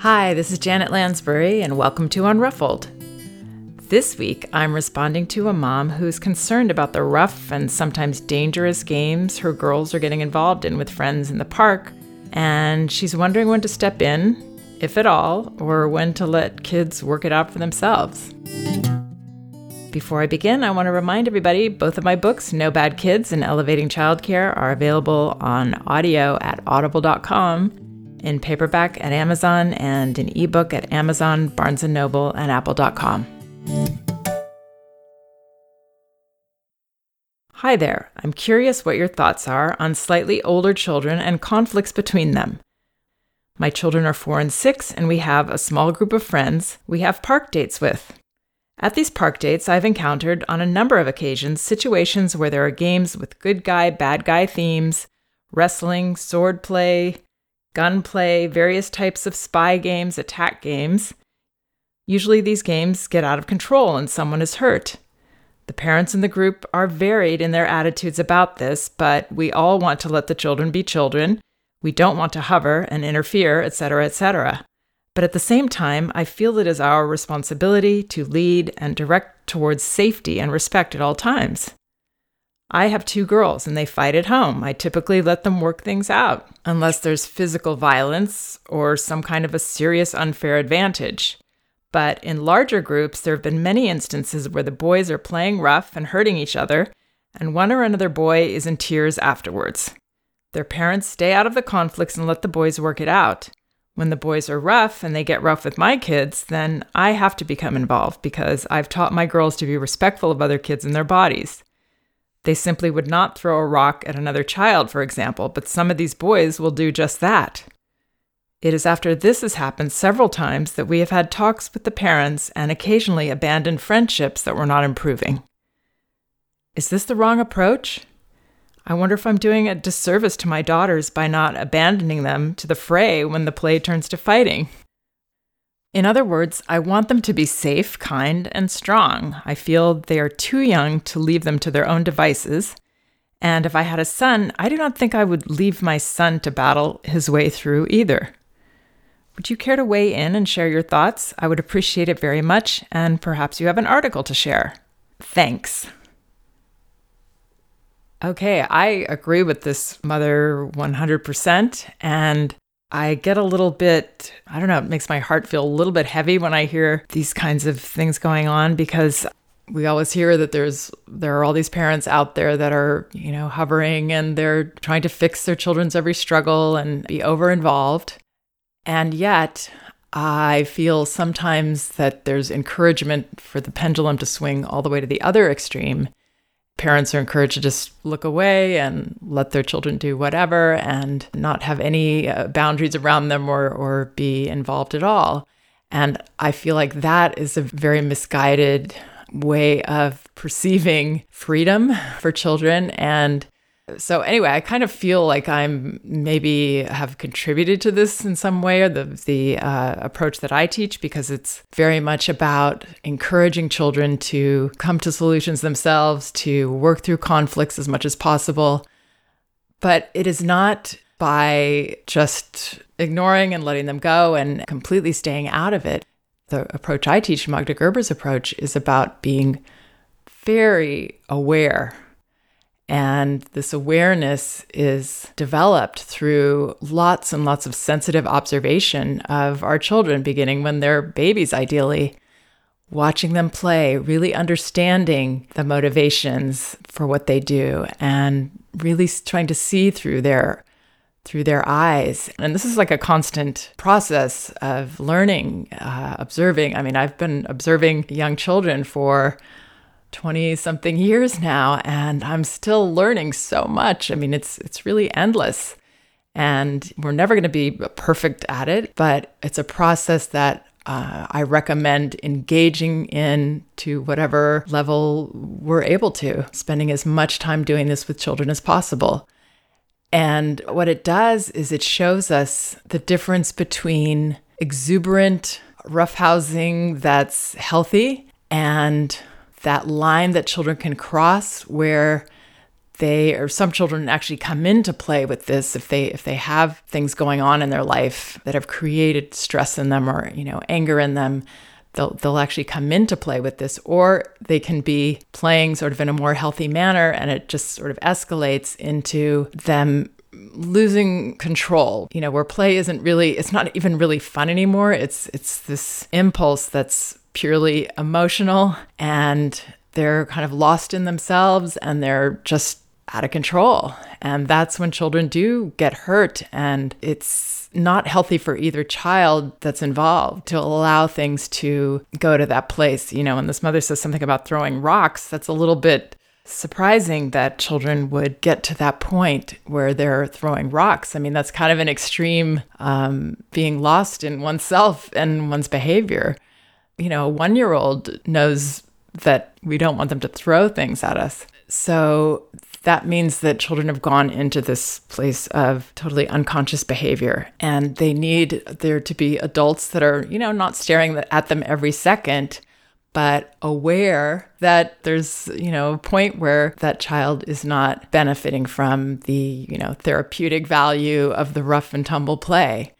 Hi, this is Janet Lansbury, and welcome to Unruffled. This week, I'm responding to a mom who's concerned about the rough and sometimes dangerous games her girls are getting involved in with friends in the park, and she's wondering when to step in, if at all, or when to let kids work it out for themselves. Before I begin, I want to remind everybody both of my books, No Bad Kids and Elevating Childcare, are available on audio at audible.com in paperback at Amazon and in ebook at Amazon, Barnes & Noble, and apple.com. Hi there. I'm curious what your thoughts are on slightly older children and conflicts between them. My children are 4 and 6 and we have a small group of friends we have park dates with. At these park dates, I've encountered on a number of occasions situations where there are games with good guy, bad guy themes, wrestling, sword play, gunplay, various types of spy games, attack games. Usually these games get out of control and someone is hurt. The parents in the group are varied in their attitudes about this, but we all want to let the children be children. We don't want to hover and interfere, etc., etc. But at the same time, I feel it is our responsibility to lead and direct towards safety and respect at all times. I have two girls and they fight at home. I typically let them work things out, unless there's physical violence or some kind of a serious unfair advantage. But in larger groups, there have been many instances where the boys are playing rough and hurting each other, and one or another boy is in tears afterwards. Their parents stay out of the conflicts and let the boys work it out. When the boys are rough and they get rough with my kids, then I have to become involved because I've taught my girls to be respectful of other kids and their bodies. They simply would not throw a rock at another child, for example, but some of these boys will do just that. It is after this has happened several times that we have had talks with the parents and occasionally abandoned friendships that were not improving. Is this the wrong approach? I wonder if I'm doing a disservice to my daughters by not abandoning them to the fray when the play turns to fighting. In other words, I want them to be safe, kind, and strong. I feel they are too young to leave them to their own devices. And if I had a son, I do not think I would leave my son to battle his way through either. Would you care to weigh in and share your thoughts? I would appreciate it very much, and perhaps you have an article to share. Thanks. Okay, I agree with this mother 100%. And I get a little bit, I don't know, it makes my heart feel a little bit heavy when I hear these kinds of things going on because we always hear that there's there are all these parents out there that are, you know, hovering and they're trying to fix their children's every struggle and be over involved. And yet, I feel sometimes that there's encouragement for the pendulum to swing all the way to the other extreme parents are encouraged to just look away and let their children do whatever and not have any uh, boundaries around them or, or be involved at all. And I feel like that is a very misguided way of perceiving freedom for children. And so anyway, I kind of feel like I'm maybe have contributed to this in some way, or the the uh, approach that I teach, because it's very much about encouraging children to come to solutions themselves, to work through conflicts as much as possible. But it is not by just ignoring and letting them go and completely staying out of it. The approach I teach, Magda Gerber's approach, is about being very aware and this awareness is developed through lots and lots of sensitive observation of our children, beginning when they're babies, ideally. Watching them play, really understanding the motivations for what they do, and really trying to see through their through their eyes. And this is like a constant process of learning, uh, observing. I mean, I've been observing young children for 20 something years now and I'm still learning so much. I mean, it's it's really endless. And we're never going to be perfect at it, but it's a process that uh, I recommend engaging in to whatever level we're able to, spending as much time doing this with children as possible. And what it does is it shows us the difference between exuberant roughhousing that's healthy and that line that children can cross where they or some children actually come into play with this if they if they have things going on in their life that have created stress in them or you know anger in them they'll they'll actually come into play with this. Or they can be playing sort of in a more healthy manner and it just sort of escalates into them losing control. You know where play isn't really it's not even really fun anymore. It's it's this impulse that's purely emotional and they're kind of lost in themselves and they're just out of control and that's when children do get hurt and it's not healthy for either child that's involved to allow things to go to that place. You know, when this mother says something about throwing rocks, that's a little bit surprising that children would get to that point where they're throwing rocks. I mean, that's kind of an extreme um, being lost in oneself and one's behavior. You know, a one year old knows that we don't want them to throw things at us. So that means that children have gone into this place of totally unconscious behavior and they need there to be adults that are, you know, not staring at them every second, but aware that there's, you know, a point where that child is not benefiting from the, you know, therapeutic value of the rough and tumble play.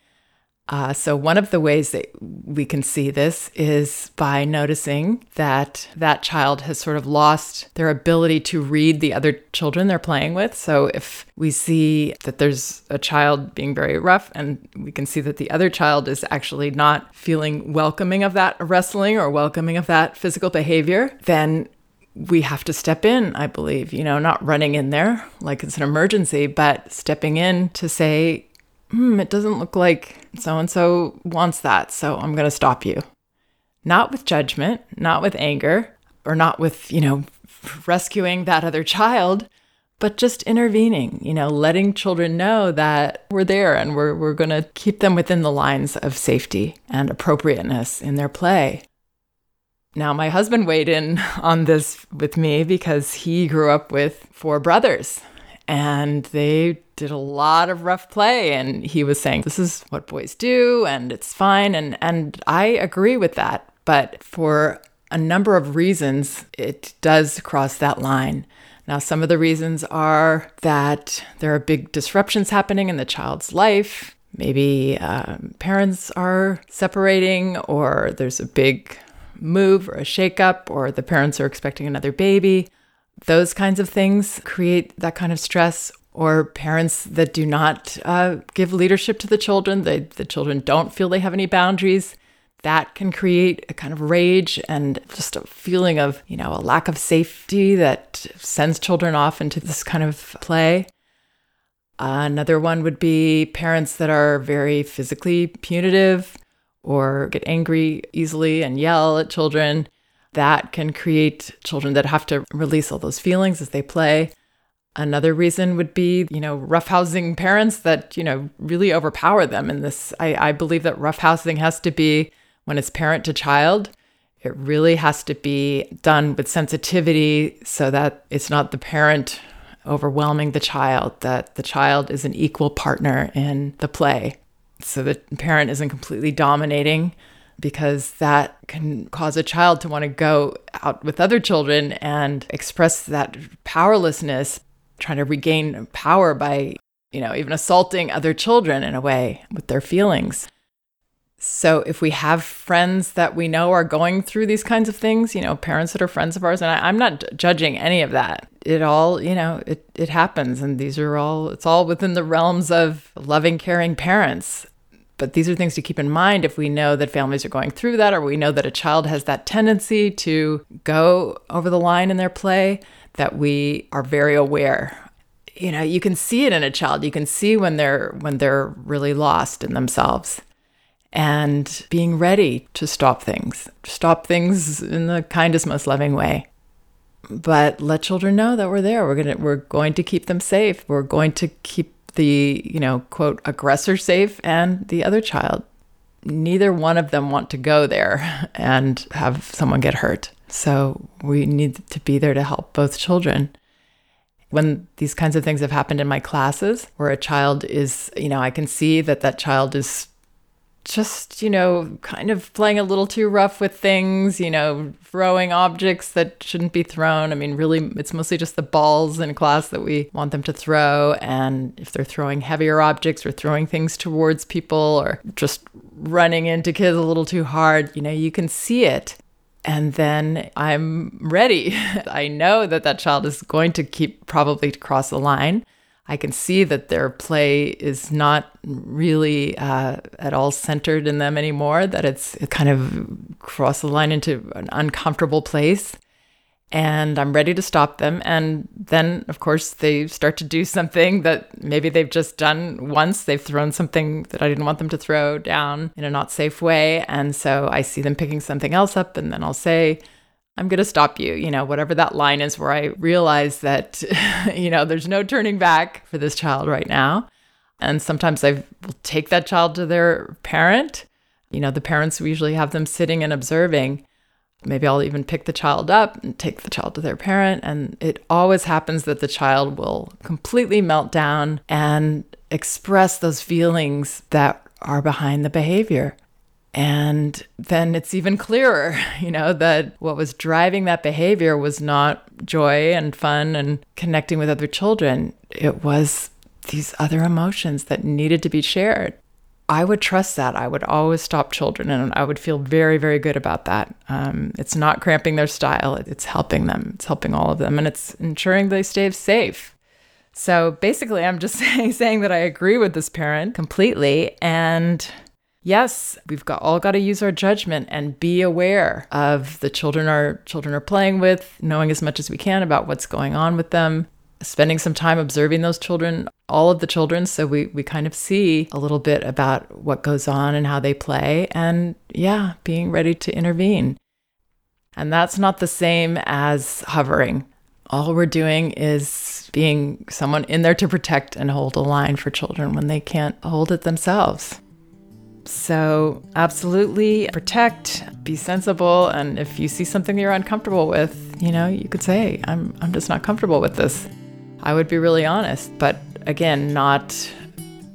Uh, so, one of the ways that we can see this is by noticing that that child has sort of lost their ability to read the other children they're playing with. So, if we see that there's a child being very rough and we can see that the other child is actually not feeling welcoming of that wrestling or welcoming of that physical behavior, then we have to step in, I believe, you know, not running in there like it's an emergency, but stepping in to say, hmm, it doesn't look like so and so wants that, so I'm going to stop you. Not with judgment, not with anger, or not with, you know, rescuing that other child, but just intervening, you know, letting children know that we're there and we're, we're going to keep them within the lines of safety and appropriateness in their play. Now, my husband weighed in on this with me because he grew up with four brothers and they did a lot of rough play and he was saying this is what boys do and it's fine and and I agree with that but for a number of reasons it does cross that line. Now some of the reasons are that there are big disruptions happening in the child's life. Maybe um, parents are separating or there's a big move or a shakeup or the parents are expecting another baby those kinds of things create that kind of stress or parents that do not uh, give leadership to the children they, the children don't feel they have any boundaries that can create a kind of rage and just a feeling of you know a lack of safety that sends children off into this kind of play. Another one would be parents that are very physically punitive or get angry easily and yell at children that can create children that have to release all those feelings as they play. Another reason would be, you know, roughhousing parents that, you know, really overpower them And this. I, I believe that roughhousing has to be when it's parent to child. It really has to be done with sensitivity so that it's not the parent overwhelming the child, that the child is an equal partner in the play. So the parent isn't completely dominating because that can cause a child to want to go out with other children and express that powerlessness, trying to regain power by, you know, even assaulting other children in a way with their feelings. So if we have friends that we know are going through these kinds of things, you know, parents that are friends of ours, and I, am not judging any of that. It all, you know, it, it happens. And these are all, it's all within the realms of loving, caring parents. But these are things to keep in mind if we know that families are going through that, or we know that a child has that tendency to go over the line in their play, that we are very aware. You know, you can see it in a child. You can see when they're when they're really lost in themselves. And being ready to stop things, stop things in the kindest, most loving way but let children know that we're there. We're gonna we're going to keep them safe. We're going to keep the, you know, quote, aggressor safe and the other child. Neither one of them want to go there and have someone get hurt. So we need to be there to help both children. When these kinds of things have happened in my classes, where a child is, you know, I can see that that child is just, you know, kind of playing a little too rough with things, you know, throwing objects that shouldn't be thrown. I mean, really, it's mostly just the balls in class that we want them to throw. And if they're throwing heavier objects or throwing things towards people or just running into kids a little too hard, you know, you can see it. And then I'm ready. I know that that child is going to keep probably cross the line. I can see that their play is not really uh, at all centered in them anymore, that it's kind of crossed the line into an uncomfortable place. And I'm ready to stop them. And then, of course, they start to do something that maybe they've just done once. They've thrown something that I didn't want them to throw down in a not safe way. And so I see them picking something else up, and then I'll say, I'm going to stop you, you know, whatever that line is where I realize that, you know, there's no turning back for this child right now. And sometimes I will take that child to their parent. You know, the parents, we usually have them sitting and observing. Maybe I'll even pick the child up and take the child to their parent. And it always happens that the child will completely melt down and express those feelings that are behind the behavior. And then it's even clearer, you know, that what was driving that behavior was not joy and fun and connecting with other children. It was these other emotions that needed to be shared. I would trust that. I would always stop children and I would feel very, very good about that. Um, it's not cramping their style, it's helping them, it's helping all of them, and it's ensuring they stay safe. So basically, I'm just saying, saying that I agree with this parent completely. And Yes, we've got all got to use our judgment and be aware of the children our children are playing with, knowing as much as we can about what's going on with them, spending some time observing those children, all of the children, so we we kind of see a little bit about what goes on and how they play and yeah, being ready to intervene. And that's not the same as hovering. All we're doing is being someone in there to protect and hold a line for children when they can't hold it themselves. So, absolutely protect, be sensible, and if you see something you're uncomfortable with, you know, you could say, I'm, I'm just not comfortable with this. I would be really honest, but again, not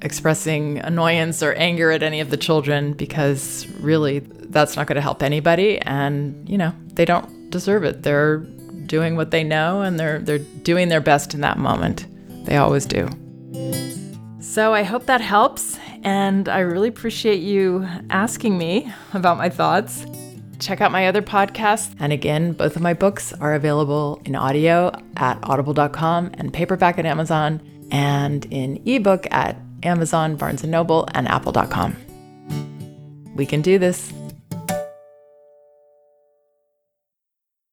expressing annoyance or anger at any of the children because really that's not going to help anybody and you know they don't deserve it. They're doing what they know and they're they're doing their best in that moment. They always do. So i hope that helps and I really appreciate you asking me about my thoughts. Check out my other podcasts. And again, both of my books are available in audio at audible.com and paperback at Amazon and in ebook at Amazon, Barnes & Noble, and apple.com. We can do this.